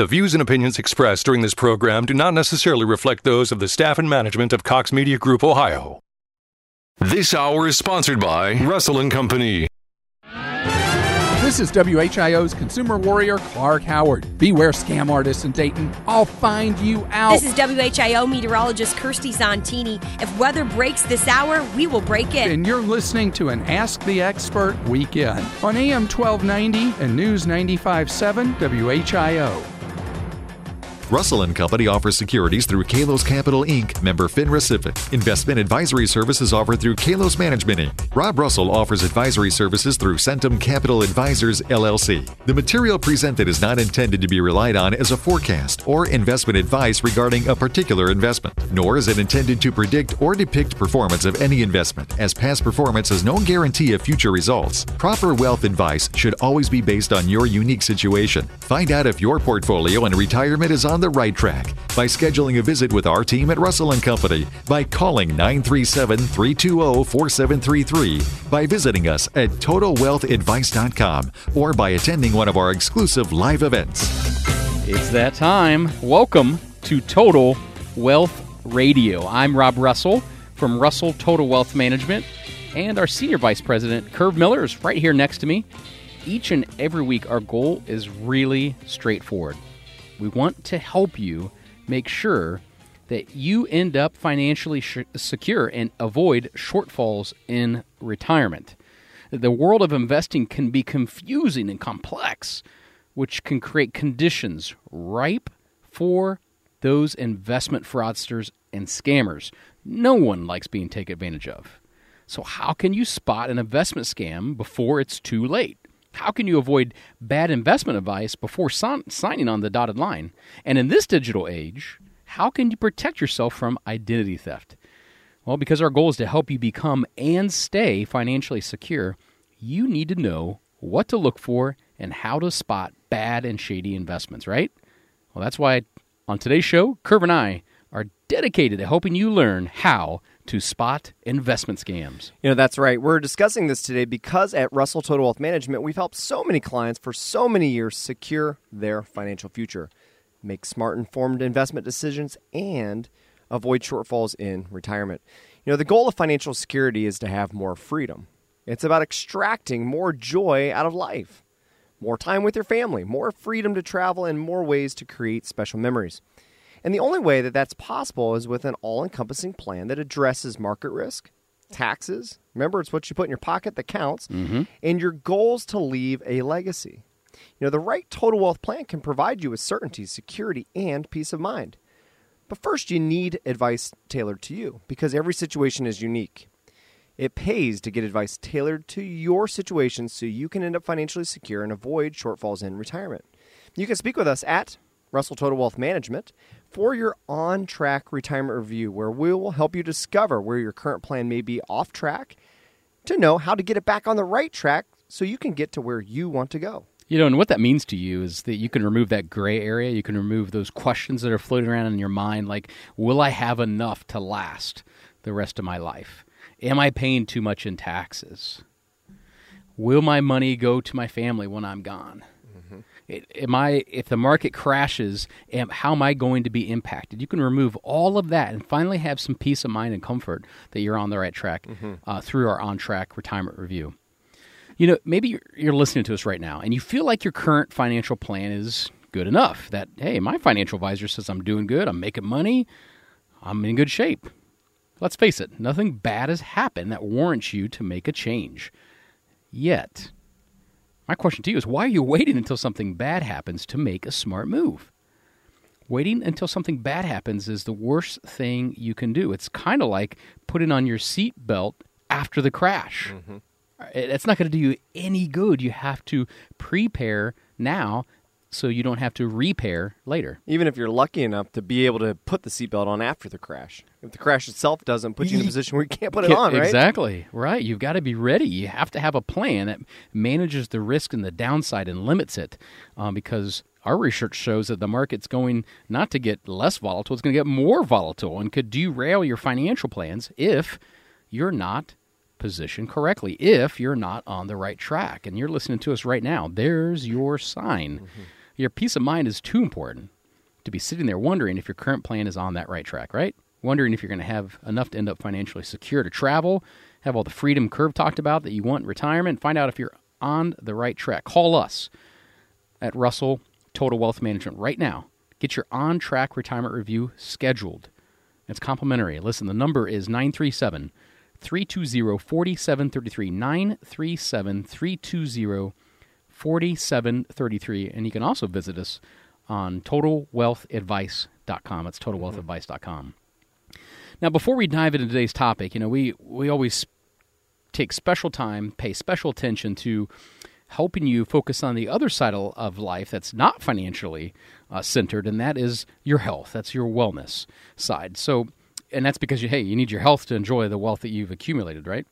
The views and opinions expressed during this program do not necessarily reflect those of the staff and management of Cox Media Group Ohio. This hour is sponsored by Russell and Company. This is WHIO's consumer warrior, Clark Howard. Beware scam artists in Dayton. I'll find you out. This is WHIO meteorologist Kirsty Zontini. If weather breaks this hour, we will break it. And you're listening to an Ask the Expert weekend on AM 1290 and News 95.7 WHIO. Russell & Company offers securities through Kalos Capital Inc., member FINRA SIPC. Investment advisory services offered through Kalos Management Inc. Rob Russell offers advisory services through Centum Capital Advisors LLC. The material presented is not intended to be relied on as a forecast or investment advice regarding a particular investment, nor is it intended to predict or depict performance of any investment, as past performance is no guarantee of future results. Proper wealth advice should always be based on your unique situation. Find out if your portfolio and retirement is on the right track by scheduling a visit with our team at Russell & Company by calling 937-320-4733, by visiting us at totalwealthadvice.com, or by attending one of our exclusive live events. It's that time. Welcome to Total Wealth Radio. I'm Rob Russell from Russell Total Wealth Management, and our Senior Vice President, Curve Miller, is right here next to me. Each and every week, our goal is really straightforward we want to help you make sure that you end up financially sh- secure and avoid shortfalls in retirement. The world of investing can be confusing and complex, which can create conditions ripe for those investment fraudsters and scammers. No one likes being taken advantage of. So, how can you spot an investment scam before it's too late? How can you avoid bad investment advice before son- signing on the dotted line? And in this digital age, how can you protect yourself from identity theft? Well, because our goal is to help you become and stay financially secure, you need to know what to look for and how to spot bad and shady investments, right? Well, that's why on today's show, Curve and I are dedicated to helping you learn how to spot investment scams. You know, that's right. We're discussing this today because at Russell Total Wealth Management, we've helped so many clients for so many years secure their financial future, make smart, informed investment decisions, and avoid shortfalls in retirement. You know, the goal of financial security is to have more freedom. It's about extracting more joy out of life, more time with your family, more freedom to travel, and more ways to create special memories. And the only way that that's possible is with an all encompassing plan that addresses market risk, taxes. Remember, it's what you put in your pocket that counts, mm-hmm. and your goals to leave a legacy. You know, the right total wealth plan can provide you with certainty, security, and peace of mind. But first, you need advice tailored to you because every situation is unique. It pays to get advice tailored to your situation so you can end up financially secure and avoid shortfalls in retirement. You can speak with us at Russell Total Wealth Management for your on track retirement review, where we will help you discover where your current plan may be off track to know how to get it back on the right track so you can get to where you want to go. You know, and what that means to you is that you can remove that gray area. You can remove those questions that are floating around in your mind, like, will I have enough to last the rest of my life? Am I paying too much in taxes? Will my money go to my family when I'm gone? Am I if the market crashes, am, how am I going to be impacted? You can remove all of that and finally have some peace of mind and comfort that you're on the right track mm-hmm. uh, through our on track retirement review. You know, maybe you're, you're listening to us right now and you feel like your current financial plan is good enough. That hey, my financial advisor says I'm doing good, I'm making money, I'm in good shape. Let's face it, nothing bad has happened that warrants you to make a change. Yet, my question to you is why are you waiting until something bad happens to make a smart move? Waiting until something bad happens is the worst thing you can do. It's kind of like putting on your seat belt after the crash. Mm-hmm. It's not going to do you any good. You have to prepare now so you don't have to repair later. Even if you're lucky enough to be able to put the seatbelt on after the crash. If the crash itself doesn't put you in a position where you can't put it on, right? Exactly. Right. You've got to be ready. You have to have a plan that manages the risk and the downside and limits it um, because our research shows that the market's going not to get less volatile, it's going to get more volatile and could derail your financial plans if you're not positioned correctly, if you're not on the right track. And you're listening to us right now. There's your sign. Mm-hmm Your peace of mind is too important to be sitting there wondering if your current plan is on that right track, right? Wondering if you're going to have enough to end up financially secure to travel, have all the freedom Curve talked about that you want in retirement, find out if you're on the right track. Call us at Russell Total Wealth Management right now. Get your on track retirement review scheduled. It's complimentary. Listen, the number is 937 320 4733. 937 320 4733. And you can also visit us on totalwealthadvice.com. It's totalwealthadvice.com. Now, before we dive into today's topic, you know, we, we always take special time, pay special attention to helping you focus on the other side of life that's not financially uh, centered, and that is your health. That's your wellness side. So, and that's because you, hey, you need your health to enjoy the wealth that you've accumulated, right?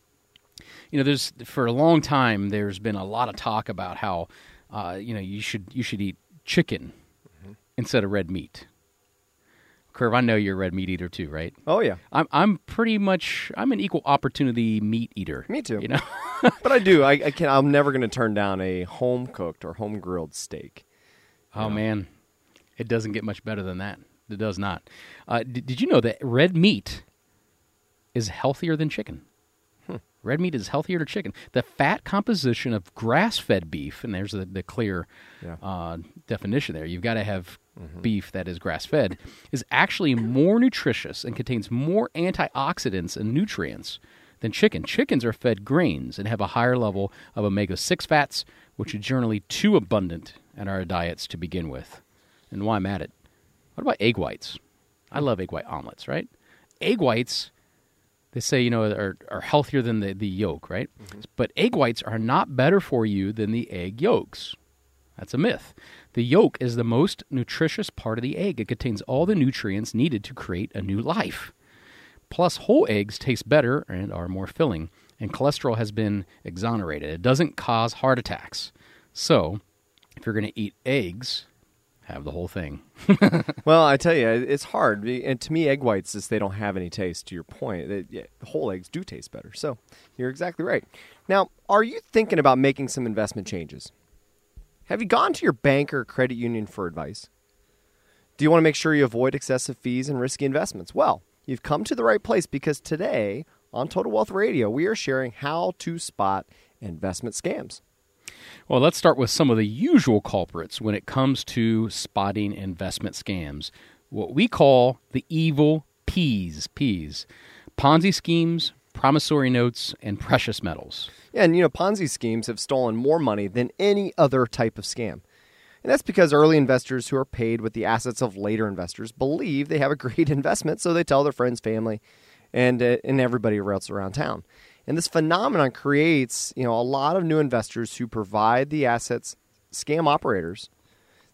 You know, there's for a long time there's been a lot of talk about how, uh, you know, you should you should eat chicken mm-hmm. instead of red meat. Curve, I know you're a red meat eater too, right? Oh yeah. I'm I'm pretty much I'm an equal opportunity meat eater. Me too. You know, but I do. I, I can. I'm never going to turn down a home cooked or home grilled steak. Oh know? man, it doesn't get much better than that. It does not. Uh, did, did you know that red meat is healthier than chicken? Red meat is healthier than chicken. The fat composition of grass fed beef, and there's the, the clear yeah. uh, definition there. You've got to have mm-hmm. beef that is grass fed, is actually more nutritious and contains more antioxidants and nutrients than chicken. Chickens are fed grains and have a higher level of omega 6 fats, which are generally too abundant in our diets to begin with. And why I'm at it. What about egg whites? I love egg white omelets, right? Egg whites, they say, you know, are, are healthier than the, the yolk, right? Mm-hmm. But egg whites are not better for you than the egg yolks. That's a myth. The yolk is the most nutritious part of the egg. It contains all the nutrients needed to create a new life. Plus, whole eggs taste better and are more filling, and cholesterol has been exonerated. It doesn't cause heart attacks. So, if you're going to eat eggs, have the whole thing. well, I tell you, it's hard. And to me, egg whites, is they don't have any taste. To your point, they, yeah, whole eggs do taste better. So, you're exactly right. Now, are you thinking about making some investment changes? Have you gone to your bank or credit union for advice? Do you want to make sure you avoid excessive fees and risky investments? Well, you've come to the right place because today on Total Wealth Radio, we are sharing how to spot investment scams. Well, let's start with some of the usual culprits when it comes to spotting investment scams. What we call the evil P's, P's. Ponzi schemes, promissory notes, and precious metals. Yeah, and you know, Ponzi schemes have stolen more money than any other type of scam. And that's because early investors who are paid with the assets of later investors believe they have a great investment, so they tell their friends, family, and, uh, and everybody else around town. And this phenomenon creates, you know, a lot of new investors who provide the assets scam operators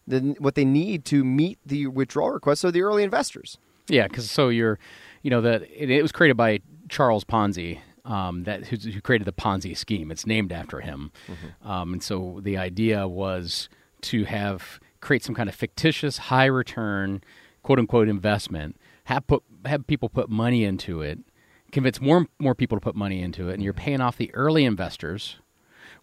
the, what they need to meet the withdrawal request. So the early investors. Yeah, because so you're, you know, that it, it was created by Charles Ponzi, um, that who, who, created the Ponzi scheme. It's named after him, mm-hmm. um, and so the idea was to have create some kind of fictitious high return, quote unquote investment. Have put have people put money into it, convince more more people to put money into it, and you're mm-hmm. paying off the early investors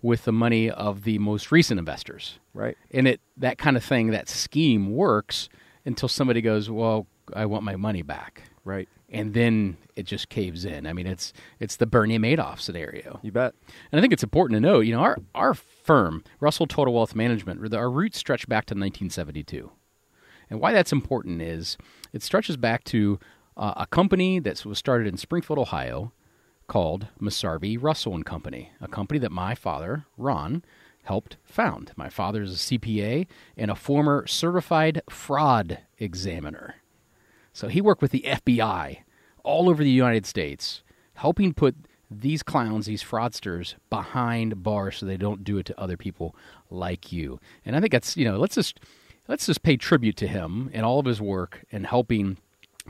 with the money of the most recent investors. Right. And it that kind of thing, that scheme works until somebody goes, "Well, I want my money back." Right and then it just caves in. I mean, it's it's the Bernie Madoff scenario. You bet. And I think it's important to know, you know, our our firm, Russell Total Wealth Management, our roots stretch back to 1972. And why that's important is it stretches back to uh, a company that was started in Springfield, Ohio, called Mesarvy Russell and Company, a company that my father, Ron, helped found. My father is a CPA and a former certified fraud examiner. So he worked with the FBI all over the United States, helping put these clowns, these fraudsters, behind bars so they don't do it to other people like you. And I think that's you know let's just let's just pay tribute to him and all of his work in helping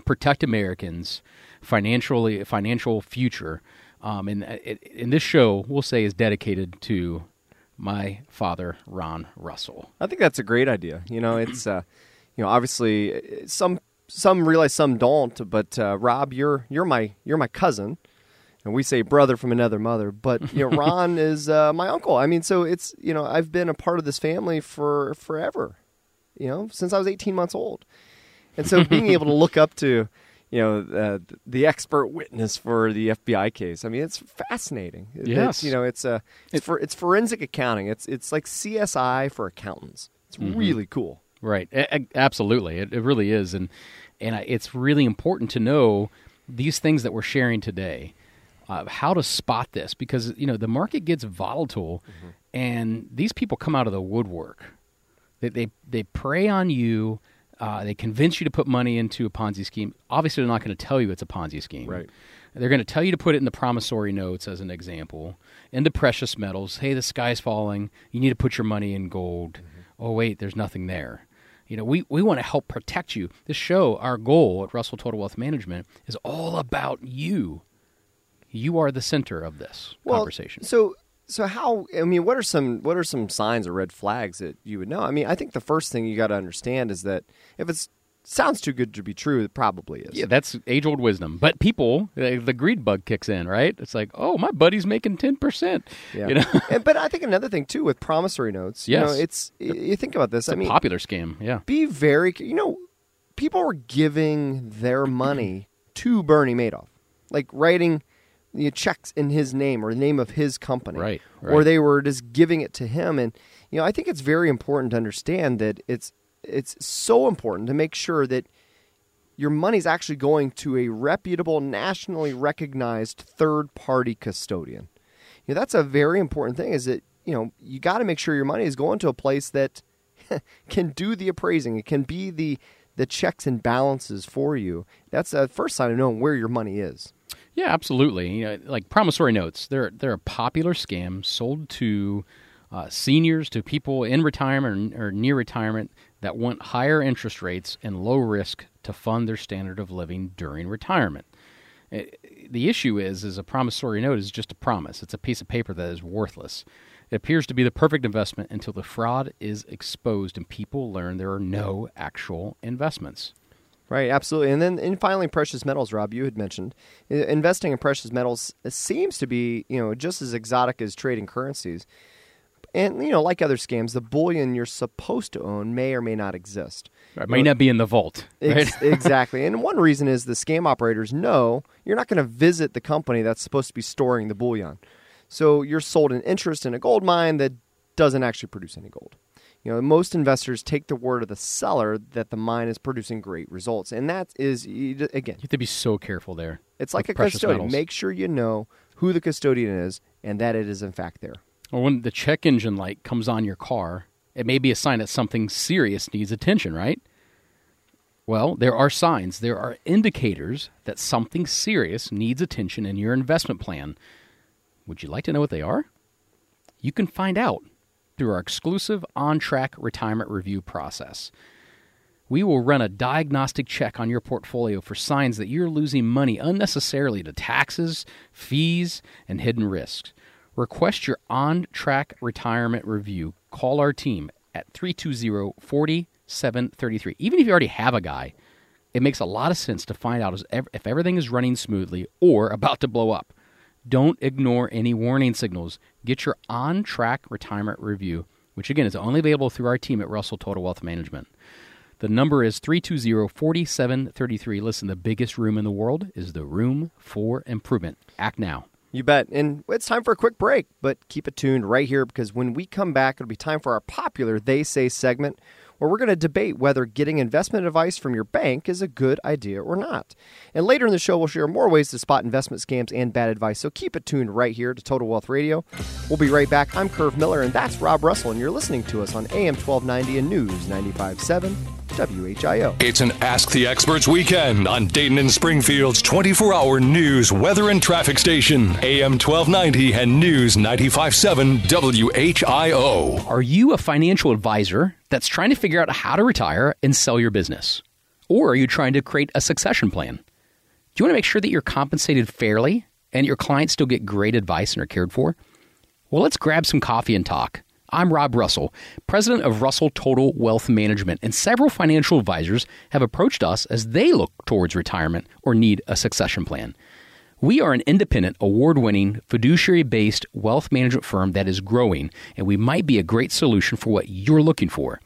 protect Americans' financially financial future. Um, and in this show, we'll say is dedicated to my father, Ron Russell. I think that's a great idea. You know, it's uh, you know obviously some some realize, some don't. But uh, Rob, you're you're my you're my cousin, and we say brother from another mother. But you know, Ron is uh, my uncle. I mean, so it's you know, I've been a part of this family for forever. you know, since I was 18 months old. And so being able to look up to, you know, uh, the expert witness for the FBI case, I mean, it's fascinating. Yes. It's, you know, it's a it's, for, it's forensic accounting. It's it's like CSI for accountants. It's really cool. Right. A- absolutely. It, it really is. And, and it's really important to know these things that we're sharing today, uh, how to spot this because, you know, the market gets volatile and these people come out of the woodwork. They, they, they prey on you. Uh, they convince you to put money into a Ponzi scheme. Obviously, they're not going to tell you it's a Ponzi scheme. Right. They're going to tell you to put it in the promissory notes, as an example, into precious metals. Hey, the sky's falling. You need to put your money in gold. Oh, wait, there's nothing there. You know, we, we want to help protect you. This show, our goal at Russell Total Wealth Management is all about you. You are the center of this conversation. So so how I mean what are some what are some signs or red flags that you would know? I mean, I think the first thing you got to understand is that if it sounds too good to be true, it probably is. Yeah, that's age old wisdom. But people, the greed bug kicks in, right? It's like, oh, my buddy's making ten percent. Yeah. You know, And- but I think another thing too with promissory notes, you know, it's you think about this. it's I a mean, popular scam. Yeah, be very you know, people were giving their money to Bernie Madoff, like writing you know, checks in his name or the name of his company, Right, Or they were just giving it to him, and you know, I think it's very important to understand that it's it's so important to make sure that your money's actually going to a reputable, nationally recognized third party custodian. You know, that's a very important thing is that, you know, you got to make sure your money is going to a place that can do the appraising. It can be the the checks and balances for you. That's the first sign of knowing where your money is. Yeah, absolutely. You know, like promissory notes, they're they're a popular scam sold to uh, seniors, to people in retirement or, or near retirement that want higher interest rates and low risk to fund their standard of living during retirement. Uh, The issue is, is a promissory note is just a promise. It's a piece of paper that is worthless. It appears to be the perfect investment until the fraud is exposed and people learn there are no actual investments. Right, absolutely. And then and finally precious metals, Rob, you had mentioned. Investing in precious metals seems to be, you know, just as exotic as trading currencies. And you know, like other scams, the bullion you're supposed to own may or may not exist. It may not be in the vault. Right? Ex- exactly. And one reason is the scam operators know you're not going to visit the company that's supposed to be storing the bullion. So you're sold an interest in a gold mine that doesn't actually produce any gold. You know, most investors take the word of the seller that the mine is producing great results. And that is, again, You have to be so careful there. it's like a custodian. metals. Make sure you know who the custodian is and that it is, in fact, there. Or when the check engine light comes on your car, it may be a sign that something serious needs attention, right? Well, there are signs, there are indicators that something serious needs attention in your investment plan. Would you like to know what they are? You can find out through our exclusive on track retirement review process. We will run a diagnostic check on your portfolio for signs that you're losing money unnecessarily to taxes, fees, and hidden risks. Request your on track retirement review. Call our team at 320 4733. Even if you already have a guy, it makes a lot of sense to find out if everything is running smoothly or about to blow up. Don't ignore any warning signals. Get your on track retirement review, which again is only available through our team at Russell Total Wealth Management. The number is 320 4733. Listen, the biggest room in the world is the room for improvement. Act now. You bet. And it's time for a quick break, but keep it tuned right here because when we come back, it'll be time for our popular They Say segment where we're going to debate whether getting investment advice from your bank is a good idea or not. And later in the show, we'll share more ways to spot investment scams and bad advice. So keep it tuned right here to Total Wealth Radio. We'll be right back. I'm Curve Miller, and that's Rob Russell, and you're listening to us on AM 1290 and News 95.7 WHIO. It's an Ask the Experts weekend on Dayton and Springfield's 24 hour news, weather, and traffic station, AM 1290 and News 95.7 WHIO. Are you a financial advisor that's trying to figure out how to retire and sell your business? Or are you trying to create a succession plan? Do you want to make sure that you're compensated fairly and your clients still get great advice and are cared for? Well, let's grab some coffee and talk. I'm Rob Russell, president of Russell Total Wealth Management, and several financial advisors have approached us as they look towards retirement or need a succession plan. We are an independent, award winning, fiduciary based wealth management firm that is growing, and we might be a great solution for what you're looking for.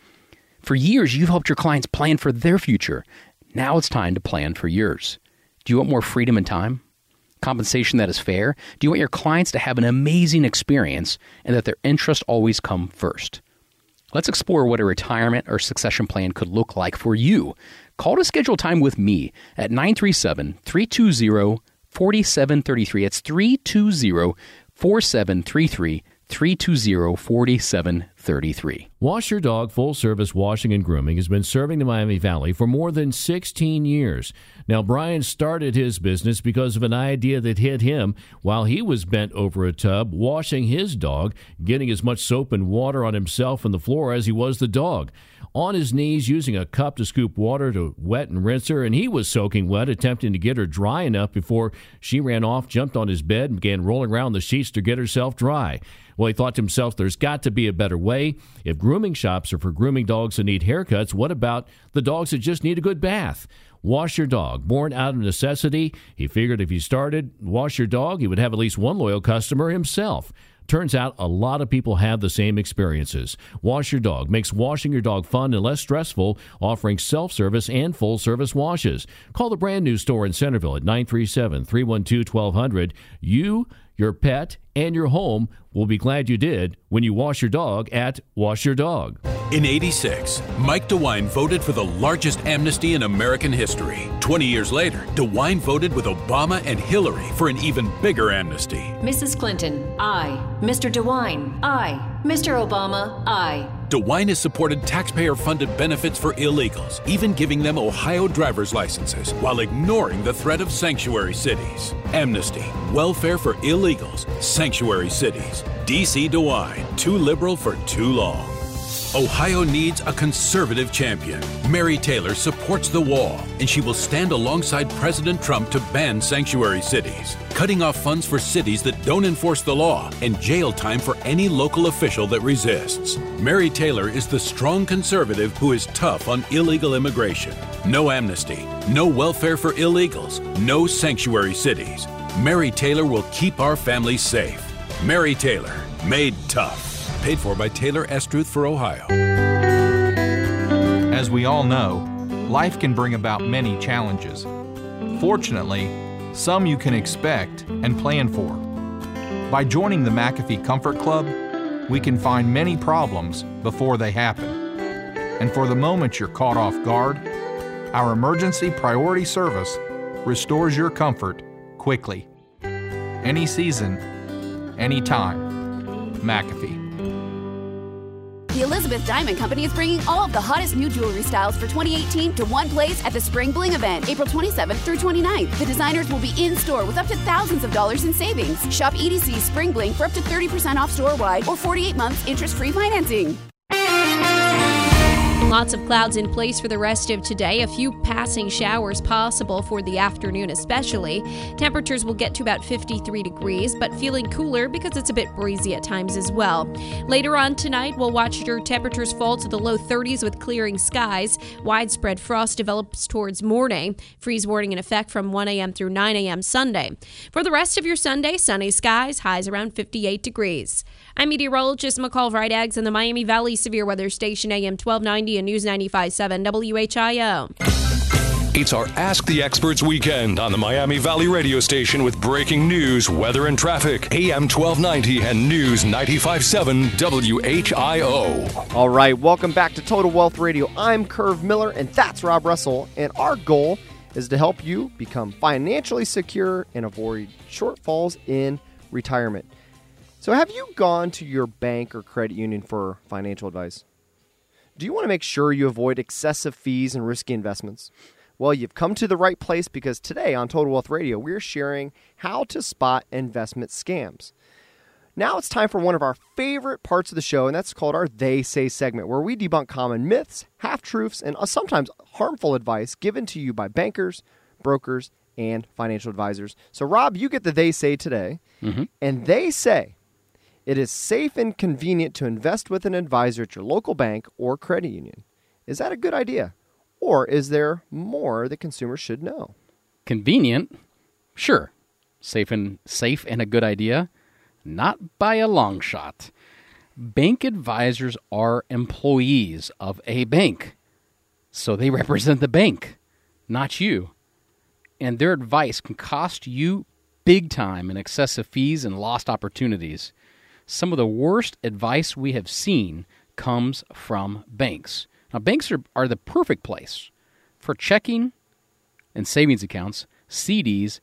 For years, you've helped your clients plan for their future. Now it's time to plan for yours. Do you want more freedom and time? Compensation that is fair? Do you want your clients to have an amazing experience and that their interests always come first? Let's explore what a retirement or succession plan could look like for you. Call to schedule time with me at 937 320 4733. It's 320 4733. 320 4733. Wash Your Dog Full Service Washing and Grooming has been serving the Miami Valley for more than 16 years. Now, Brian started his business because of an idea that hit him while he was bent over a tub washing his dog, getting as much soap and water on himself and the floor as he was the dog on his knees using a cup to scoop water to wet and rinse her, and he was soaking wet, attempting to get her dry enough before she ran off, jumped on his bed, and began rolling around the sheets to get herself dry. Well, he thought to himself, there's got to be a better way. If grooming shops are for grooming dogs that need haircuts, what about the dogs that just need a good bath? Wash Your Dog, born out of necessity. He figured if he started Wash Your Dog, he would have at least one loyal customer himself. Turns out a lot of people have the same experiences. Wash Your Dog makes washing your dog fun and less stressful, offering self service and full service washes. Call the brand new store in Centerville at 937 312 1200. You, your pet, and your home will be glad you did when you wash your dog at Wash Your Dog. In 86, Mike DeWine voted for the largest amnesty in American history. 20 years later, DeWine voted with Obama and Hillary for an even bigger amnesty. Mrs. Clinton, aye. Mr. DeWine, aye. Mr. Obama, aye. DeWine has supported taxpayer funded benefits for illegals, even giving them Ohio driver's licenses, while ignoring the threat of sanctuary cities. Amnesty, welfare for illegals, sanctuary cities. DC DeWine, too liberal for too long. Ohio needs a conservative champion. Mary Taylor supports the wall, and she will stand alongside President Trump to ban sanctuary cities, cutting off funds for cities that don't enforce the law, and jail time for any local official that resists. Mary Taylor is the strong conservative who is tough on illegal immigration. No amnesty, no welfare for illegals, no sanctuary cities. Mary Taylor will keep our families safe. Mary Taylor, made tough. Paid for by Taylor Estruth for Ohio. As we all know, life can bring about many challenges. Fortunately, some you can expect and plan for. By joining the McAfee Comfort Club, we can find many problems before they happen. And for the moment you're caught off guard, our emergency priority service restores your comfort quickly. Any season, any time. McAfee. The Elizabeth Diamond Company is bringing all of the hottest new jewelry styles for 2018 to one place at the Spring Bling event, April 27th through 29th. The designers will be in store with up to thousands of dollars in savings. Shop EDC Spring Bling for up to 30% off store wide or 48 months interest free financing. Lots of clouds in place for the rest of today. A few passing showers possible for the afternoon, especially. Temperatures will get to about 53 degrees, but feeling cooler because it's a bit breezy at times as well. Later on tonight, we'll watch your temperatures fall to the low 30s with clearing skies. Widespread frost develops towards morning. Freeze warning in effect from 1 a.m. through 9 a.m. Sunday. For the rest of your Sunday, sunny skies, highs around 58 degrees. I'm meteorologist McCall Vrydaghs in the Miami Valley Severe Weather Station AM 1290 and News 95.7 WHIO. It's our Ask the Experts weekend on the Miami Valley radio station with breaking news, weather, and traffic. AM 1290 and News 95.7 WHIO. All right, welcome back to Total Wealth Radio. I'm Curve Miller, and that's Rob Russell. And our goal is to help you become financially secure and avoid shortfalls in retirement. So, have you gone to your bank or credit union for financial advice? Do you want to make sure you avoid excessive fees and risky investments? Well, you've come to the right place because today on Total Wealth Radio, we're sharing how to spot investment scams. Now it's time for one of our favorite parts of the show, and that's called our They Say segment, where we debunk common myths, half truths, and uh, sometimes harmful advice given to you by bankers, brokers, and financial advisors. So, Rob, you get the They Say today, mm-hmm. and they say it is safe and convenient to invest with an advisor at your local bank or credit union. Is that a good idea? Or is there more that consumers should know? Convenient? Sure. Safe and safe and a good idea? Not by a long shot. Bank advisors are employees of a bank. So they represent the bank, not you. And their advice can cost you big time in excessive fees and lost opportunities. Some of the worst advice we have seen comes from banks. Now, banks are, are the perfect place for checking and savings accounts, CDs,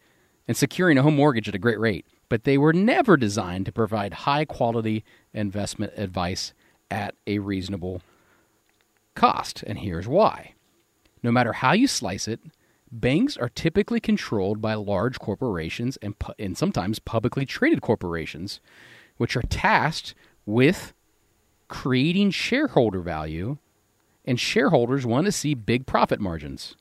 and securing a home mortgage at a great rate. But they were never designed to provide high quality investment advice at a reasonable cost. And here's why. No matter how you slice it, banks are typically controlled by large corporations and, pu- and sometimes publicly traded corporations, which are tasked with creating shareholder value, and shareholders want to see big profit margins.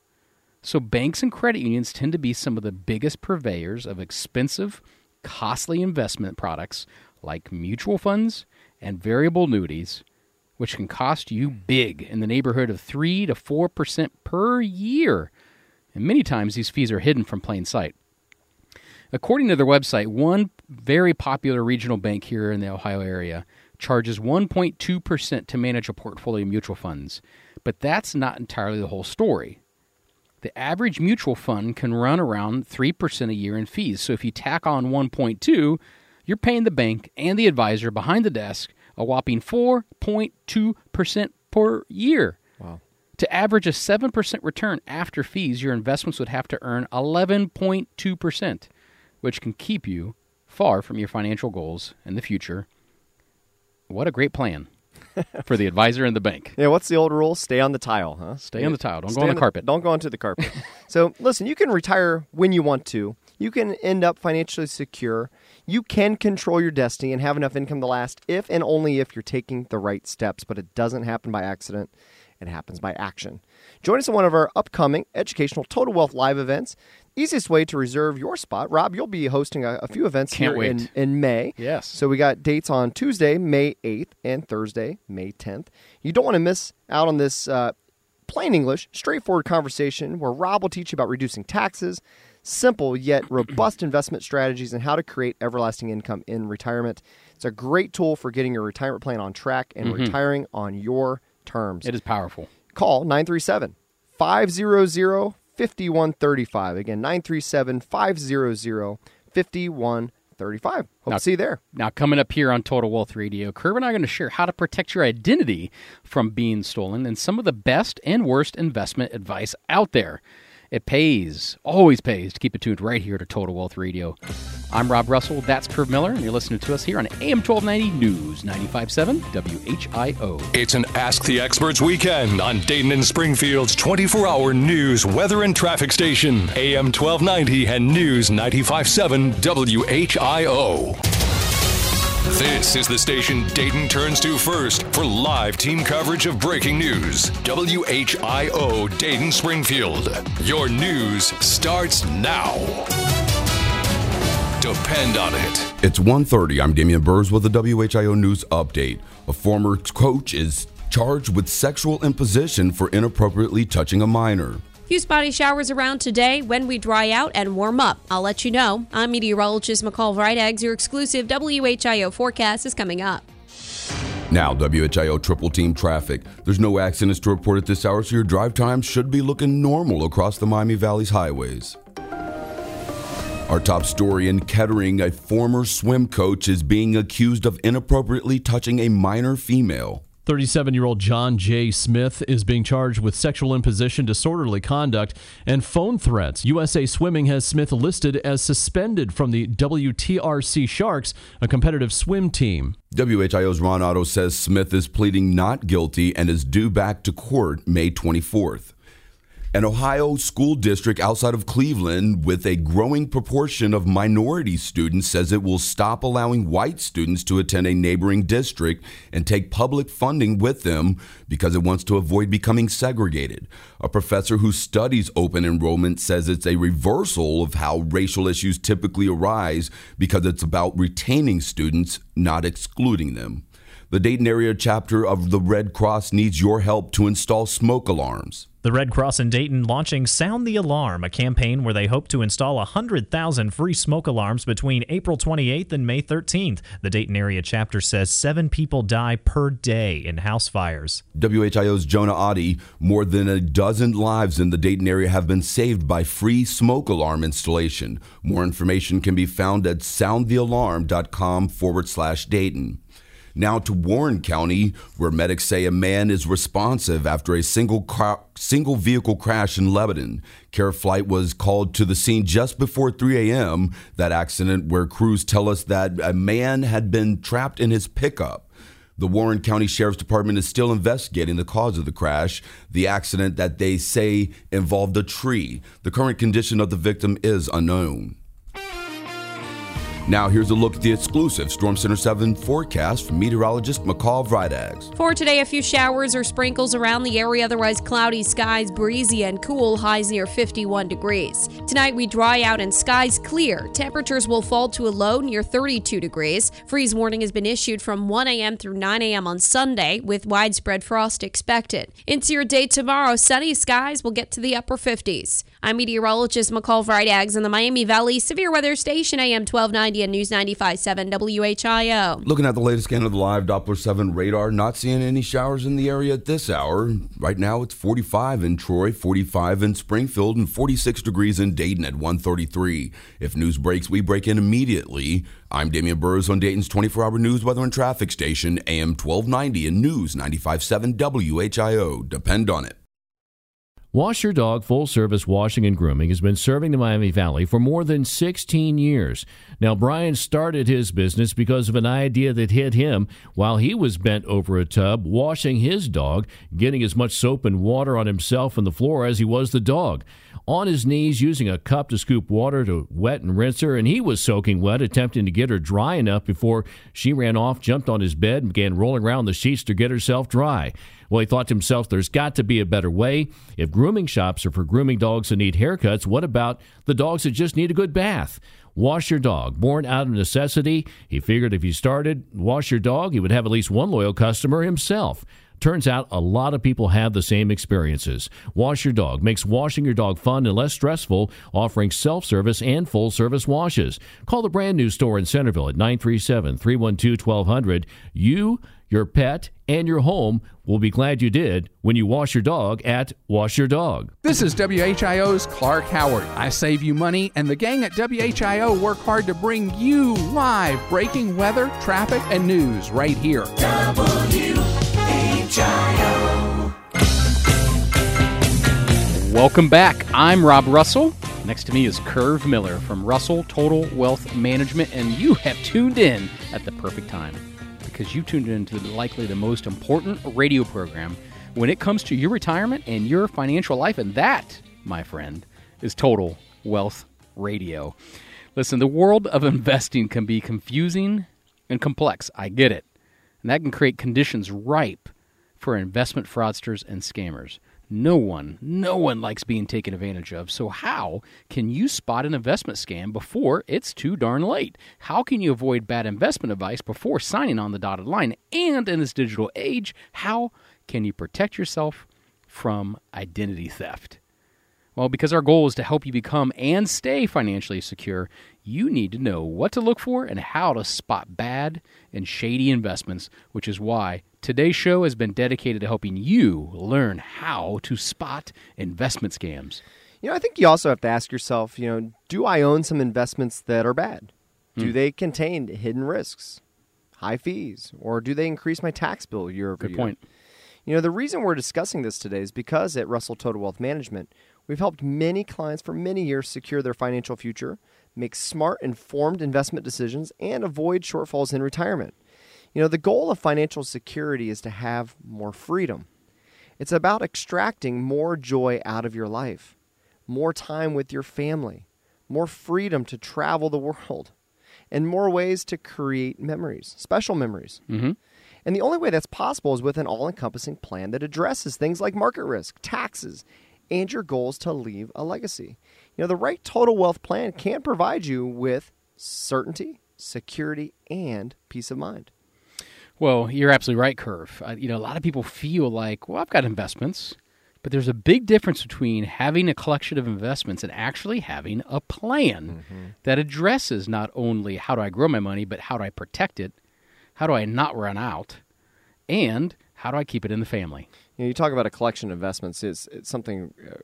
So, banks and credit unions tend to be some of the biggest purveyors of expensive, costly investment products like mutual funds and variable annuities, which can cost you big in the neighborhood of 3 to 4% per year. And many times these fees are hidden from plain sight. According to their website, one very popular regional bank here in the Ohio area charges 1.2% to manage a portfolio of mutual funds. But that's not entirely the whole story. The average mutual fund can run around 3% a year in fees. So if you tack on 1.2, you're paying the bank and the advisor behind the desk a whopping 4.2% per year. Wow. To average a 7% return after fees, your investments would have to earn 11.2%, which can keep you far from your financial goals in the future. What a great plan for the advisor and the bank. Yeah, what's the old rule? Stay on the tile, huh? Stay on the tile. Don't Stay go on the carpet. Don't go onto the carpet. so, listen, you can retire when you want to. You can end up financially secure. You can control your destiny and have enough income to last if and only if you're taking the right steps, but it doesn't happen by accident. It happens by action. Join us in one of our upcoming educational Total Wealth live events. Easiest way to reserve your spot. Rob, you'll be hosting a, a few events Can't here wait. in, in May. Yes. So we got dates on Tuesday, May 8th, and Thursday, May 10th. You don't want to miss out on this uh, plain English, straightforward conversation where Rob will teach you about reducing taxes, simple yet robust investment strategies, and how to create everlasting income in retirement. It's a great tool for getting your retirement plan on track and Mhm. retiring on your terms. It is powerful. Call 937 500 5135. Again, 937 500 5135. Hope Now- to see you there. Now, coming up here on Total Wealth Radio, Curb and I are going to share how to protect your identity from being stolen and some of the best and worst investment advice out there. It pays, always pays, to keep it tuned right here to Total Wealth Radio. I'm Rob Russell, that's Curb Miller, and you're listening to us here on AM 1290 News 95.7 WHIO. It's an Ask the Experts weekend on Dayton and Springfield's 24 hour news, weather, and traffic station, AM 1290 and News 95.7 WHIO. This is the station Dayton turns to first for live team coverage of breaking news. WHIO Dayton Springfield. Your news starts now. Depend on it. It's 1.30. I'm Damian Burrs with the WHIO News Update. A former coach is charged with sexual imposition for inappropriately touching a minor. Few spotty showers around today when we dry out and warm up. I'll let you know. I'm meteorologist McCall Vrydaghs. Your exclusive WHIO forecast is coming up. Now, WHIO triple team traffic. There's no accidents to report at this hour, so your drive time should be looking normal across the Miami Valley's highways. Our top story in Kettering a former swim coach is being accused of inappropriately touching a minor female. 37 year old John J. Smith is being charged with sexual imposition, disorderly conduct, and phone threats. USA Swimming has Smith listed as suspended from the WTRC Sharks, a competitive swim team. WHIO's Ron Otto says Smith is pleading not guilty and is due back to court May 24th. An Ohio school district outside of Cleveland with a growing proportion of minority students says it will stop allowing white students to attend a neighboring district and take public funding with them because it wants to avoid becoming segregated. A professor who studies open enrollment says it's a reversal of how racial issues typically arise because it's about retaining students, not excluding them. The Dayton area chapter of the Red Cross needs your help to install smoke alarms. The Red Cross in Dayton launching Sound the Alarm, a campaign where they hope to install 100,000 free smoke alarms between April 28th and May 13th. The Dayton area chapter says seven people die per day in house fires. WHIO's Jonah Adi, more than a dozen lives in the Dayton area have been saved by free smoke alarm installation. More information can be found at soundthealarm.com forward slash Dayton. Now to Warren County, where medics say a man is responsive after a single car, single vehicle crash in Lebanon. Care flight was called to the scene just before 3 a.m. That accident, where crews tell us that a man had been trapped in his pickup. The Warren County Sheriff's Department is still investigating the cause of the crash. The accident that they say involved a tree. The current condition of the victim is unknown. Now, here's a look at the exclusive Storm Center 7 forecast from meteorologist McCall Vrydaghs. For today, a few showers or sprinkles around the area, otherwise cloudy skies, breezy and cool, highs near 51 degrees. Tonight, we dry out and skies clear. Temperatures will fall to a low near 32 degrees. Freeze warning has been issued from 1 a.m. through 9 a.m. on Sunday, with widespread frost expected. Into your day tomorrow, sunny skies will get to the upper 50s. I'm meteorologist McCall Vrydaghs in the Miami Valley Severe Weather Station, AM 1290 and News 95.7 WHIO. Looking at the latest scan of the live Doppler 7 radar, not seeing any showers in the area at this hour. Right now it's 45 in Troy, 45 in Springfield, and 46 degrees in Dayton at 133. If news breaks, we break in immediately. I'm Damian Burrows on Dayton's 24 hour news, weather, and traffic station, AM 1290 and News 95.7 WHIO. Depend on it. Wash Your Dog Full Service Washing and Grooming has been serving the Miami Valley for more than 16 years. Now, Brian started his business because of an idea that hit him while he was bent over a tub washing his dog, getting as much soap and water on himself and the floor as he was the dog. On his knees, using a cup to scoop water to wet and rinse her, and he was soaking wet, attempting to get her dry enough before she ran off, jumped on his bed, and began rolling around the sheets to get herself dry. Well, he thought to himself, there's got to be a better way. If grooming shops are for grooming dogs that need haircuts, what about the dogs that just need a good bath? Wash Your Dog, born out of necessity. He figured if he started Wash Your Dog, he would have at least one loyal customer himself. Turns out a lot of people have the same experiences. Wash Your Dog makes washing your dog fun and less stressful, offering self service and full service washes. Call the brand new store in Centerville at 937 312 1200. You, your pet, and your home will be glad you did when you wash your dog at Wash Your Dog. This is WHIO's Clark Howard. I save you money, and the gang at WHIO work hard to bring you live breaking weather, traffic, and news right here. Welcome back. I'm Rob Russell. Next to me is Curve Miller from Russell Total Wealth Management, and you have tuned in at the perfect time because you tuned in to likely the most important radio program when it comes to your retirement and your financial life, and that, my friend, is Total Wealth Radio. Listen, the world of investing can be confusing and complex. I get it. And that can create conditions ripe for investment fraudsters and scammers. No one, no one likes being taken advantage of. So, how can you spot an investment scam before it's too darn late? How can you avoid bad investment advice before signing on the dotted line? And in this digital age, how can you protect yourself from identity theft? Well, because our goal is to help you become and stay financially secure, you need to know what to look for and how to spot bad and shady investments, which is why today's show has been dedicated to helping you learn how to spot investment scams. You know, I think you also have to ask yourself, you know, do I own some investments that are bad? Do Hmm. they contain hidden risks, high fees, or do they increase my tax bill year over Good year? point. You know, the reason we're discussing this today is because at Russell Total Wealth Management, we've helped many clients for many years secure their financial future, make smart, informed investment decisions, and avoid shortfalls in retirement. You know, the goal of financial security is to have more freedom. It's about extracting more joy out of your life, more time with your family, more freedom to travel the world, and more ways to create memories, special memories. Mm-hmm. And the only way that's possible is with an all encompassing plan that addresses things like market risk, taxes, and your goals to leave a legacy. You know, the right total wealth plan can provide you with certainty, security, and peace of mind. Well, you're absolutely right, Curve. Uh, you know, a lot of people feel like, well, I've got investments. But there's a big difference between having a collection of investments and actually having a plan that addresses not only how do I grow my money, but how do I protect it? How do I not run out? And how do I keep it in the family? You know, you talk about a collection of investments. Is it's something uh,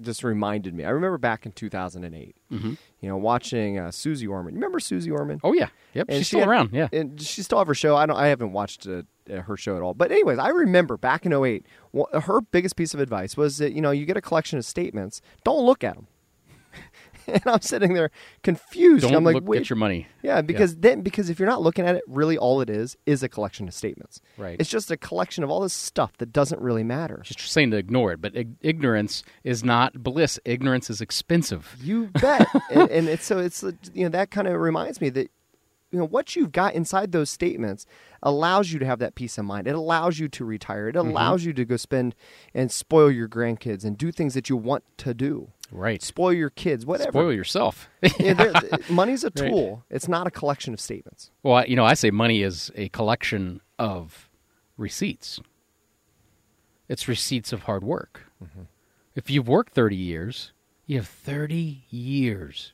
just reminded me. I remember back in 2008. Mhm. You know, watching uh, Suze Orman. You remember Suze Orman? Oh yeah, yep. And she's she still had- around. Yeah. and she still have her show. I don't. I haven't watched uh, uh, her show at all. But anyways, I remember back in 08, wha- her biggest piece of advice was that you know you get a collection of statements, don't look at them. and I'm sitting there confused. Don't I'm like, look wait. at your money. Yeah, because then because if you're not looking at it, really all it is is a collection of statements. Right. It's just a collection of all this stuff that doesn't really matter. Just saying to ignore it, but ig- ignorance is not bliss. Ignorance is expensive. You bet. and, and it's so it's you know that kind of reminds me that you know what you've got inside those statements allows you to have that peace of mind. It allows you to retire. It Mhm. allows you to go spend and spoil your grandkids and do things that you want to do. Right. Spoil your kids, whatever. Spoil yourself. Yeah, money's a Right. tool. It's not a collection of statements. Well, you know, I say money is a collection of receipts. It's receipts of hard work. If you've worked 30 years, you have 30 years.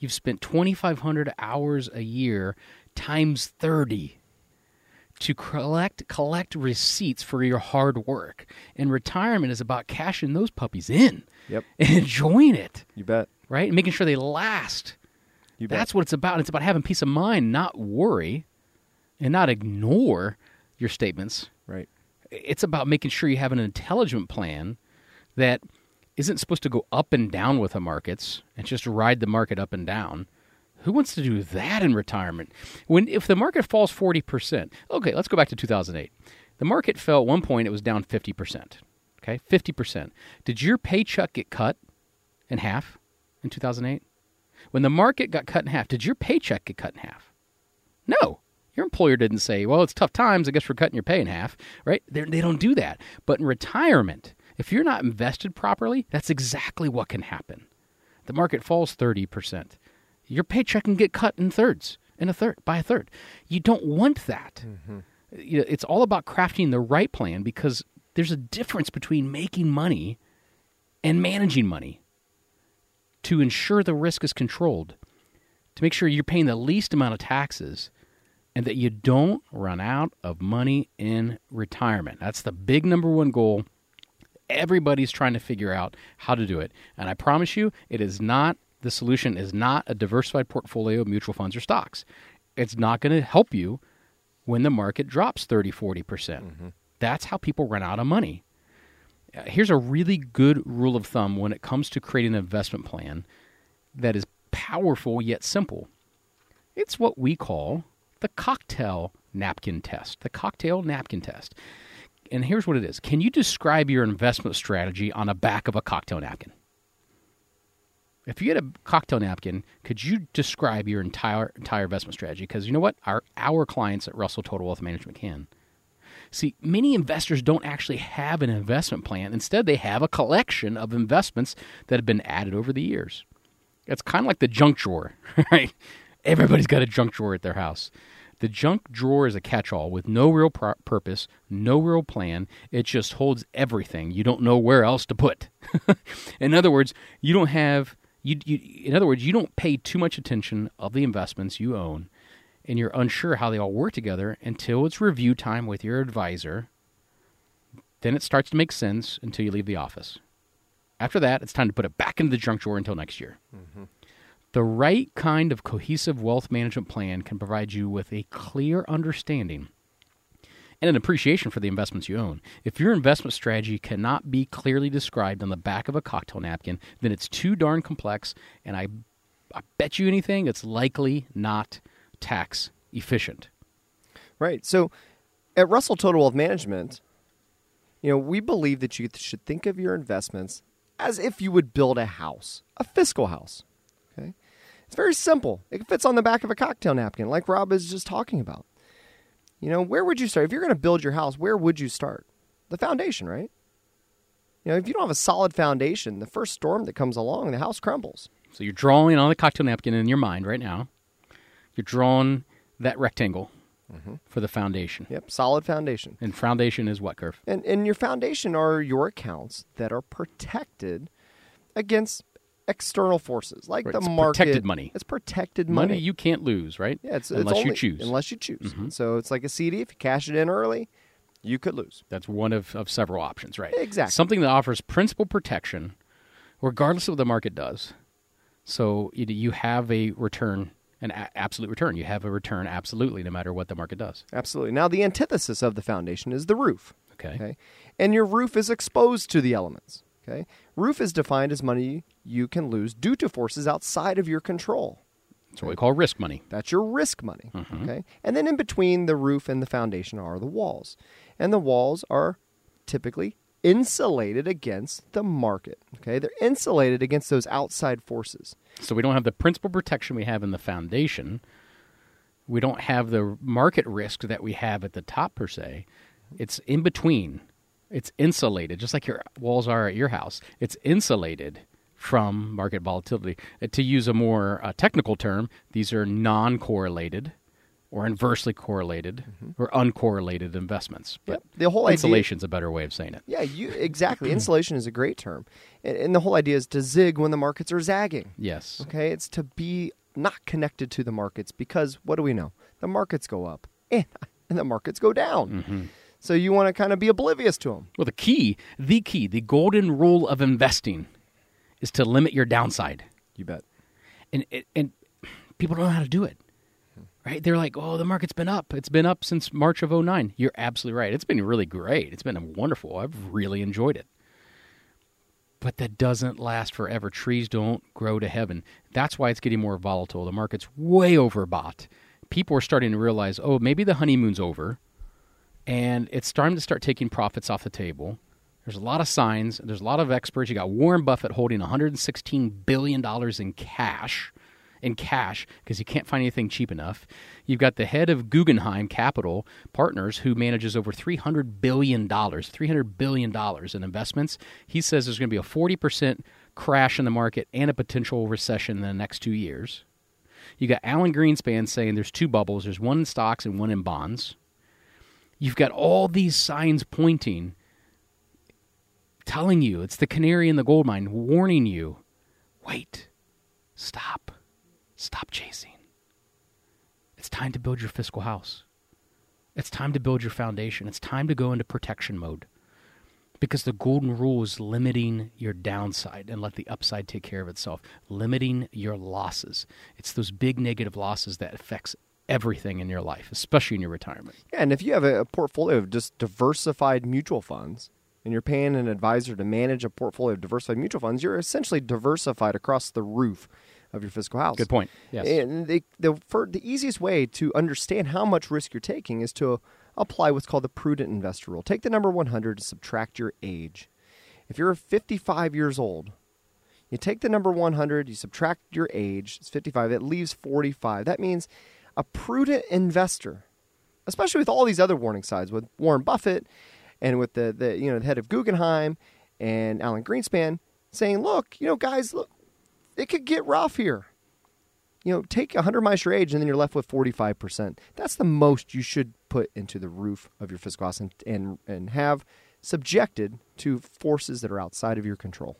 You've spent 2,500 hours a year times 30 to collect collect receipts for your hard work. And retirement is about cashing those puppies in. Yep. And enjoying it. You bet. Right? And making sure they last. You bet. That's what it's about. It's about having peace of mind, not worry, and not ignore your statements. Right. It's about making sure you have an intelligent plan that isn't supposed to go up and down with the markets and just ride the market up and down. Who wants to do that in retirement? When if the market falls 40%. Okay, let's go back to 2008. The market fell at one point it was down 50%. Okay? 50%. Did your paycheck get cut in half in 2008? When the market got cut in half, did your paycheck get cut in half? No. Your employer didn't say, well, it's tough times. I guess we're cutting your pay in half, right? They're, they don't do that. But in retirement, if you're not invested properly, that's exactly what can happen. The market falls 30%. Your paycheck can get cut in thirds, in a third, by a third. You don't want that. Mm-hmm. You know, It's all about crafting the right plan because there's a difference between making money and managing money to ensure the risk is controlled, to make sure you're paying the least amount of taxes, and that you don't run out of money in retirement. That's the big number one goal. Everybody's trying to figure out how to do it. And I promise you, it is not the solution is not a diversified portfolio of mutual funds or stocks. It's not going to help you when the market drops 30, 40%. percent That's how people run out of money. Uh, Here's a really good rule of thumb when it comes to creating an investment plan that is powerful yet simple. It's what we call the cocktail napkin test. The cocktail napkin test. And here's what it is Can you describe your investment strategy on the back of a cocktail napkin? If you had a cocktail napkin, could you describe your entire entire investment strategy? Because you know what? Our our clients at Russell Total Wealth Management can. See, many investors don't actually have an investment plan. Instead, they have a collection of investments that have been added over the years. It's kind of like the junk drawer, right? Everybody's got a junk drawer at their house. The junk drawer is a catch all with no real pro- purpose, no real plan. It just holds everything. You don't know where else to put. in other words, you don't have you, you in other words, you don't pay too much attention of the investments you own and you're unsure how they all work together until it's review time with your advisor. Then it starts to make sense until you leave the office. After that, it's time to put it back into the junk drawer until next year. Mm-hmm. The right kind of cohesive wealth management plan can provide you with a clear understanding and an appreciation for the investments you own. If your investment strategy cannot be clearly described on the back of a cocktail napkin, then it's too darn complex, and I, I bet you anything, it's likely not tax efficient. Right. So at Russell Total Wealth Management, you know, we believe that you should think of your investments as if you would build a house, a fiscal house. It's very simple. It fits on the back of a cocktail napkin, like Rob is just talking about. You know, where would you start? If you're going to build your house, where would you start? The foundation, right? You know, if you don't have a solid foundation, the first storm that comes along, the house crumbles. So you're drawing on the cocktail napkin in your mind right now. You're drawing that rectangle mm-hmm. for the foundation. Yep, solid foundation. And foundation is what curve? And and your foundation are your accounts that are protected against external forces like Right, the it's market. protected money. It's protected money. Money you can't lose, right? yeah, it's, unless it's only, you choose. Unless you choose. Mhm. So it's like a CD. If you cash it in early, you could lose. That's one of, of several options, right? Exactly. Something that offers principal protection, regardless of what the market does. So you, you have a return, an a- absolute return. You have a return absolutely, no matter what the market does. Absolutely. Now the antithesis of the foundation is the roof. Okay. And your roof is exposed to the elements. Okay. Roof is defined as money you can lose due to forces outside of your control. That's what we call risk money. That's your risk money. Mhm. Okay. And then in between the roof and the foundation are the walls. And the walls are typically insulated against the market. Okay. They're insulated against those outside forces. So we don't have the principal protection we have in the foundation. We don't have the market risk that we have at the top per se. It's in between. It's insulated, just like your walls are at your house. It's insulated from market volatility. Uh, To use a more uh, technical term, these are non-correlated or inversely correlated or uncorrelated investments. But Mm-hmm. The whole idea- is a better way of saying it. Yeah, you exactly. Insulation is a great term. And, and the whole idea is to zig when the markets are zagging. Yes. Okay, it's to be not connected to the markets because what do we know? The markets go up and, and the markets go down. So you want to kind of be oblivious to them. Well, the key, the key, the golden rule of investing is to limit your downside. You bet. And and people don't know how to do it. Right? They're like, "Oh, the market's been up. It's been up since March of 09." You're absolutely right. It's been really great. It's been wonderful. I've really enjoyed it. But that doesn't last forever. Trees don't grow to heaven. That's why it's getting more volatile. The market's way overbought. People are starting to realize, "Oh, maybe the honeymoon's over." And it's time to start taking profits off the table. There's a lot of signs. There's a lot of experts. You got Warren Buffett holding 116 billion dollars in cash, in cash because he can't find anything cheap enough. You've got the head of Guggenheim Capital Partners who manages over 300 billion dollars, 300 billion dollars in investments. He says there's going to be a 40 percent crash in the market and a potential recession in the next two years. You got Alan Greenspan saying there's two bubbles. There's one in stocks and one in bonds. You've got all these signs pointing, telling you it's the canary in the gold mine, warning you wait, stop, stop chasing. It's time to build your fiscal house. It's time to build your foundation. It's time to go into protection mode. Because the golden rule is limiting your downside and let the upside take care of itself. Limiting your losses. It's those big negative losses that affects everything in your life, especially in your retirement. Yeah, and if you have a, portfolio of just diversified mutual funds and you're paying an advisor to manage a portfolio of diversified mutual funds, you're essentially diversified across the roof of your fiscal house. Good point. Yes. And the, the, for, the easiest way to understand how much risk you're taking is to apply what's called the prudent investor rule. Take the number 100 and subtract your age. If you're 55 years old, you take the number 100, you subtract your age, it's 55, it leaves 45. That means a prudent investor, especially with all these other warning signs, with Warren Buffett and with the, the you know the head of Guggenheim and Alan Greenspan saying, look, you know, guys, look, it could get rough here. You know, take 100 minus your age and then you're left with 45%. That's the most you should put into the roof of your fiscal house and, and, and have subjected to forces that are outside of your control.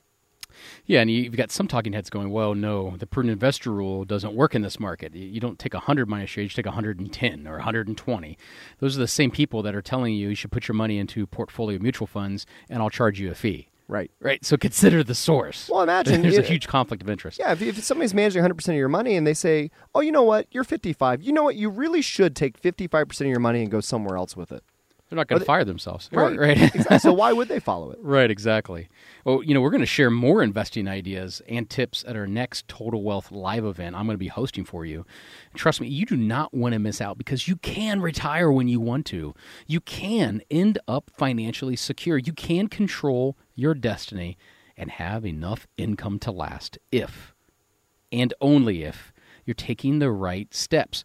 Yeah, and you've got some talking heads going, well, no, the prudent investor rule doesn't work in this market. You don't take 100 minus your age, you take 110 or 120. Those are the same people that are telling you you should put your money into portfolio mutual funds and I'll charge you a fee. Right. Right. So consider the source. Well, imagine There's you- a huge conflict of interest. Yeah, if, if somebody's managing 100% of your money and they say, oh, you know what, you're 55. You know what, you really should take 55% of your money and go somewhere else with it. They're not going to fire themselves. Right. Right. exactly. So why would they follow it? Right, exactly. Well, you know, we're going to share more investing ideas and tips at our next Total Wealth live event I'm going to be hosting for you. Trust me, you do not want to miss out because you can retire when you want to. You can end up financially secure. You can control your destiny and have enough income to last if and only if you're taking the right steps.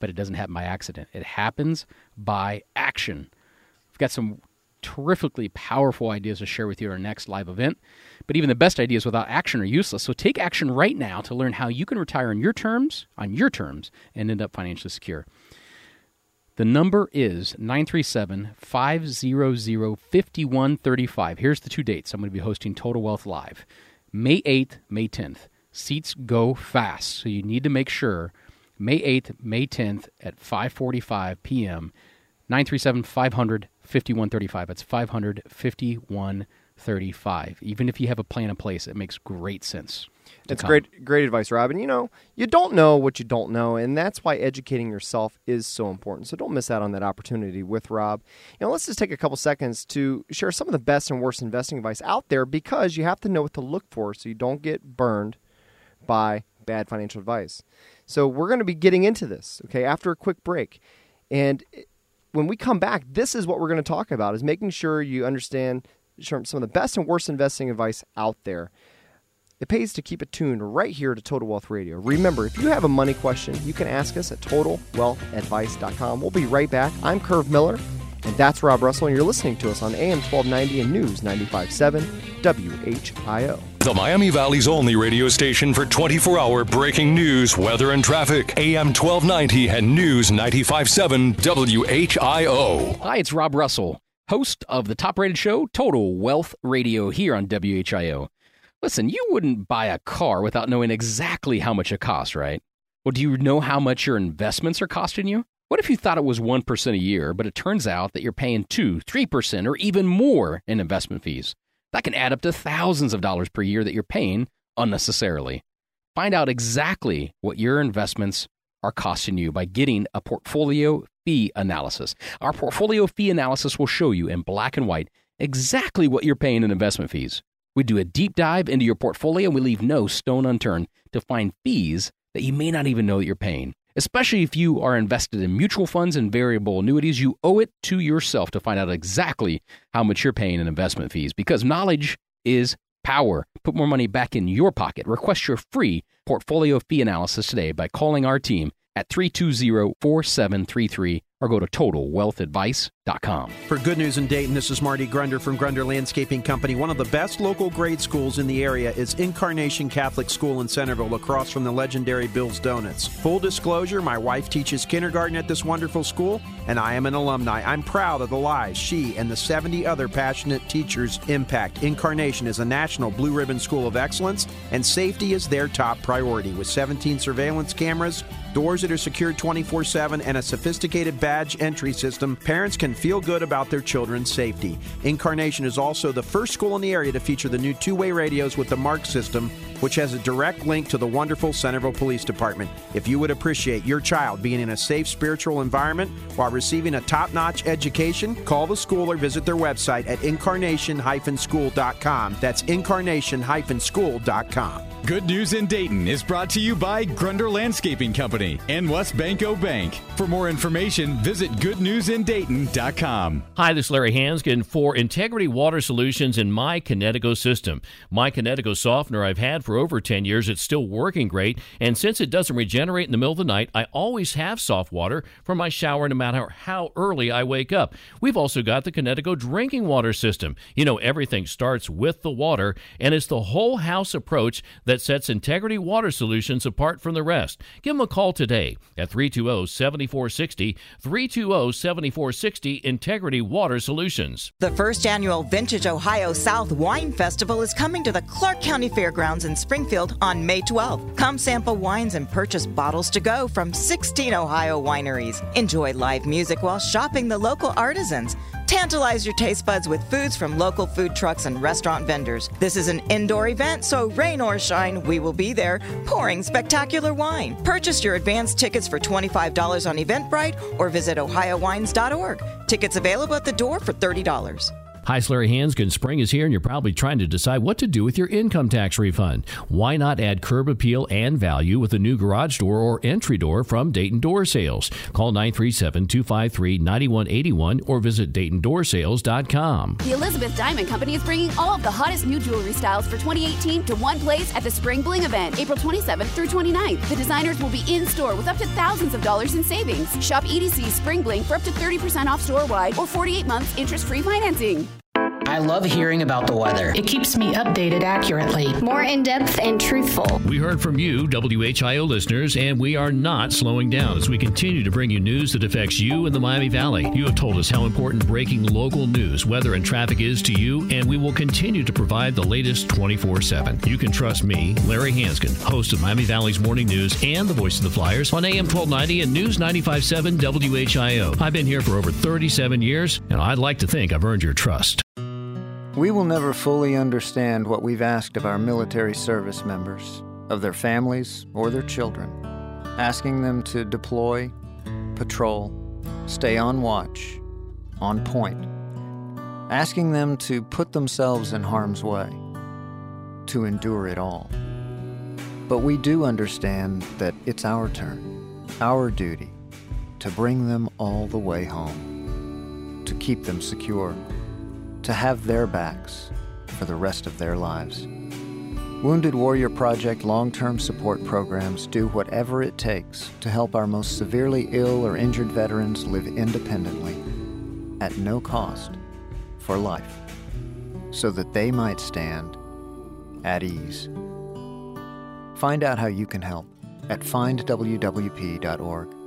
But it doesn't happen by accident. It happens by action. We've got some terrifically powerful ideas to share with you at our next live event. But even the best ideas without action are useless. So take action right now to learn how you can retire on your terms, on your terms, and end up financially secure. The number is 937 500 5135. Here's the two dates. I'm going to be hosting Total Wealth Live May 8th, May 10th. Seats go fast, so you need to make sure May 8th, May 10th at 5:45 p.m. 937 500 5135. That's 500 5135. Even if you have a plan in place, it makes great sense. That's great, great advice, Robin. You know, you don't know what you don't know, and that's why educating yourself is so important. So don't miss out on that opportunity with Rob. You know, let's just take a couple seconds to share some of the best and worst investing advice out there because you have to know what to look for so you don't get burned by bad financial advice. So we're going to be getting into this, okay, after a quick break. And when we come back, this is what we're going to talk about is making sure you understand some of the best and worst investing advice out there. It pays to keep it tuned right here to Total Wealth Radio. Remember, if you have a money question, you can ask us at totalwealthadvice.com. We'll be right back. I'm Curve Miller, and that's Rob Russell, and you're listening to us on AM 1290 and News 957 WHIO. The Miami Valley's only radio station for 24 hour breaking news, weather, and traffic. AM 1290 and News 957 WHIO. Hi, it's Rob Russell, host of the top rated show, Total Wealth Radio, here on WHIO. Listen, you wouldn't buy a car without knowing exactly how much it costs, right? Well, do you know how much your investments are costing you? What if you thought it was 1% a year, but it turns out that you're paying 2, 3%, or even more in investment fees? That can add up to thousands of dollars per year that you're paying unnecessarily. Find out exactly what your investments are costing you by getting a portfolio fee analysis. Our portfolio fee analysis will show you in black and white exactly what you're paying in investment fees. We do a deep dive into your portfolio and we leave no stone unturned to find fees that you may not even know that you're paying. Especially if you are invested in mutual funds and variable annuities, you owe it to yourself to find out exactly how much you're paying in investment fees because knowledge is power. Put more money back in your pocket. Request your free portfolio fee analysis today by calling our team at 320 4733 or go to totalwealthadvice.com. For Good News in Dayton, this is Marty Grunder from Grunder Landscaping Company. One of the best local grade schools in the area is Incarnation Catholic School in Centerville, across from the legendary Bill's Donuts. Full disclosure, my wife teaches kindergarten at this wonderful school, and I am an alumni. I'm proud of the lives she and the 70 other passionate teachers impact. Incarnation is a national blue ribbon school of excellence, and safety is their top priority. With 17 surveillance cameras, doors that are secured 24 7, and a sophisticated badge entry system, parents can feel good about their children's safety. Incarnation is also the first school in the area to feature the new two way radios with the Mark system, which has a direct link to the wonderful Centerville Police Department. If you would appreciate your child being in a safe spiritual environment while receiving a top notch education, call the school or visit their website at incarnation school.com. That's incarnation school.com. Good News in Dayton is brought to you by Grunder Landscaping Company and WesBanco Bank. For more information, visit goodnewsindayton.com. Hi, this is Larry Hansgen for Integrity Water Solutions in My Kinetico system. My Kinetico softener I've had for over 10 years. It's still working great. And since it doesn't regenerate in the middle of the night, I always have soft water for my shower no matter how early I wake up. We've also got the Kinetico drinking water system. You know, everything starts with the water, and it's the whole house approach that sets Integrity Water Solutions apart from the rest. Give them a call today at 320 7460. 320 7460 Integrity Water Solutions. The first annual Vintage Ohio South Wine Festival is coming to the Clark County Fairgrounds in Springfield on May 12th. Come sample wines and purchase bottles to go from 16 Ohio wineries. Enjoy live music while shopping the local artisans. Tantalize your taste buds with foods from local food trucks and restaurant vendors. This is an indoor event, so rain or shine, we will be there pouring spectacular wine. Purchase your advance tickets for $25 on Eventbrite or visit ohiowines.org. Tickets available at the door for $30. Hi, Larry Hansgen. Spring is here, and you're probably trying to decide what to do with your income tax refund. Why not add curb appeal and value with a new garage door or entry door from Dayton Door Sales? Call 937 253 9181 or visit DaytonDoorSales.com. The Elizabeth Diamond Company is bringing all of the hottest new jewelry styles for 2018 to one place at the Spring Bling event, April 27th through 29th. The designers will be in store with up to thousands of dollars in savings. Shop EDC Spring Bling for up to 30% off store wide or 48 months interest free financing. I love hearing about the weather. It keeps me updated accurately. More in depth and truthful. We heard from you, WHIO listeners, and we are not slowing down as we continue to bring you news that affects you in the Miami Valley. You have told us how important breaking local news, weather, and traffic is to you, and we will continue to provide the latest 24 7. You can trust me, Larry Hansgen, host of Miami Valley's Morning News and the voice of the Flyers on AM 1290 and News 957 WHIO. I've been here for over 37 years, and I'd like to think I've earned your trust. We will never fully understand what we've asked of our military service members, of their families or their children, asking them to deploy, patrol, stay on watch, on point, asking them to put themselves in harm's way, to endure it all. But we do understand that it's our turn, our duty, to bring them all the way home, to keep them secure to have their backs for the rest of their lives. Wounded Warrior Project long term support programs do whatever it takes to help our most severely ill or injured veterans live independently, at no cost, for life, so that they might stand at ease. Find out how you can help at findwwp.org.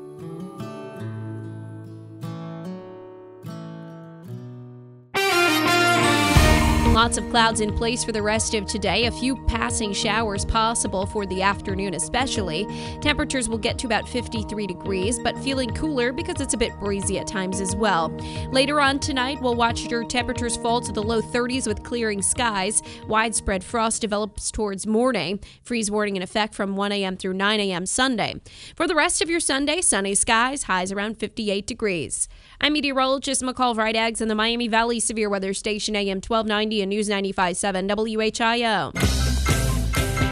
Lots of clouds in place for the rest of today. A few passing showers possible for the afternoon, especially. Temperatures will get to about 53 degrees, but feeling cooler because it's a bit breezy at times as well. Later on tonight, we'll watch your temperatures fall to the low 30s with clearing skies. Widespread frost develops towards morning. Freeze warning in effect from 1 a.m. through 9 a.m. Sunday. For the rest of your Sunday, sunny skies, highs around 58 degrees. I'm meteorologist McCall Vrydaghs in the Miami Valley Severe Weather Station AM 1290 and News 95.7 WHIO.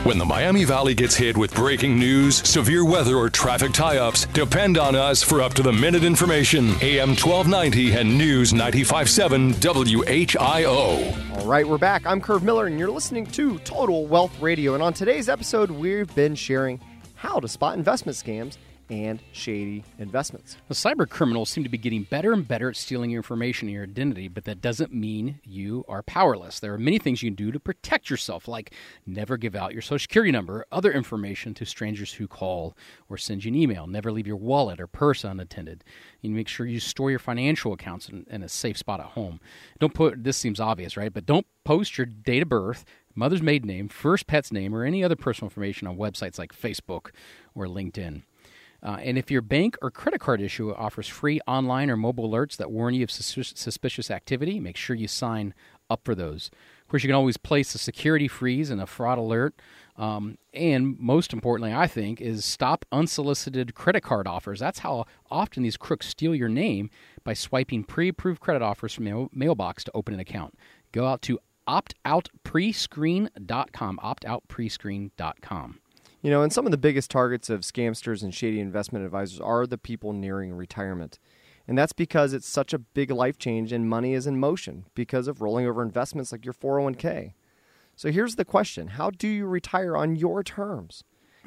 When the Miami Valley gets hit with breaking news, severe weather, or traffic tie ups, depend on us for up to the minute information. AM 1290 and News 95.7 WHIO. All right, we're back. I'm Curve Miller, and you're listening to Total Wealth Radio. And on today's episode, we've been sharing how to spot investment scams and shady investments. The cyber criminals seem to be getting better and better at stealing your information and your identity, but that doesn't mean you are powerless. There are many things you can do to protect yourself, like never give out your social security number or other information to strangers who call or send you an email. Never leave your wallet or purse unattended. You make sure you store your financial accounts in, in a safe spot at home. Don't put this seems obvious, right? But don't post your date of birth, mother's maiden name, first pet's name, or any other personal information on websites like Facebook or LinkedIn. Uh, and if your bank or credit card issuer offers free online or mobile alerts that warn you of sus- suspicious activity, make sure you sign up for those. Of course, you can always place a security freeze and a fraud alert. Um, and most importantly, I think, is stop unsolicited credit card offers. That's how often these crooks steal your name by swiping pre approved credit offers from your mailbox to open an account. Go out to optoutprescreen.com, optoutprescreen.com. You know, and some of the biggest targets of scamsters and shady investment advisors are the people nearing retirement. And that's because it's such a big life change and money is in motion because of rolling over investments like your 401k. So here's the question How do you retire on your terms?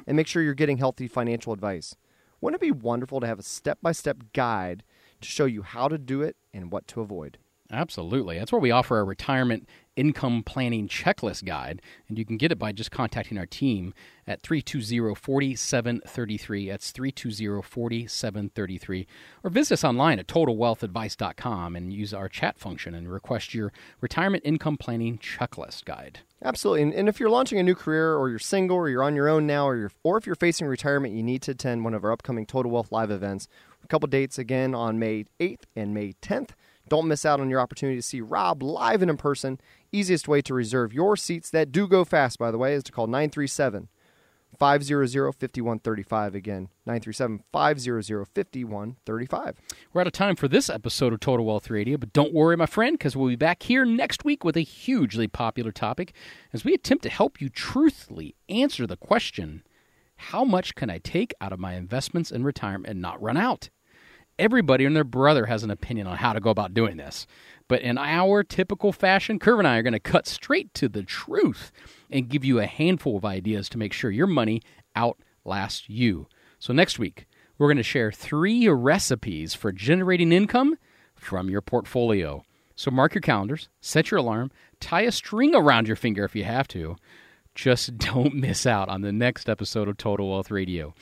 And make sure you're getting healthy financial advice. Wouldn't it be wonderful to have a step by step guide to show you how to do it and what to avoid? Absolutely. That's where we offer our retirement income planning checklist guide, and you can get it by just contacting our team at 320 4733. That's 320 4733. Or visit us online at totalwealthadvice.com and use our chat function and request your retirement income planning checklist guide. Absolutely. And, and if you're launching a new career or you're single or you're on your own now or, you're, or if you're facing retirement, you need to attend one of our upcoming Total Wealth Live events. A couple dates again on May 8th and May 10th. Don't miss out on your opportunity to see Rob live and in person. Easiest way to reserve your seats that do go fast, by the way, is to call 937 500 5135. Again, 937 500 5135. We're out of time for this episode of Total Wealth Radio, but don't worry, my friend, because we'll be back here next week with a hugely popular topic as we attempt to help you truthfully answer the question how much can I take out of my investments in retirement and not run out? Everybody and their brother has an opinion on how to go about doing this. But in our typical fashion, Curve and I are going to cut straight to the truth and give you a handful of ideas to make sure your money outlasts you. So next week, we're going to share three recipes for generating income from your portfolio. So mark your calendars, set your alarm, tie a string around your finger if you have to. Just don't miss out on the next episode of Total Wealth Radio.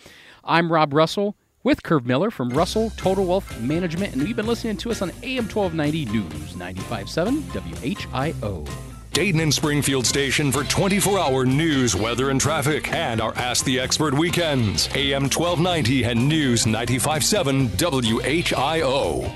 I'm Rob Russell with Curve Miller from Russell Total Wealth Management, and you've been listening to us on AM 1290 News 957 WHIO. Dayton and Springfield station for 24 hour news, weather, and traffic, and our Ask the Expert weekends. AM 1290 and News 957 WHIO.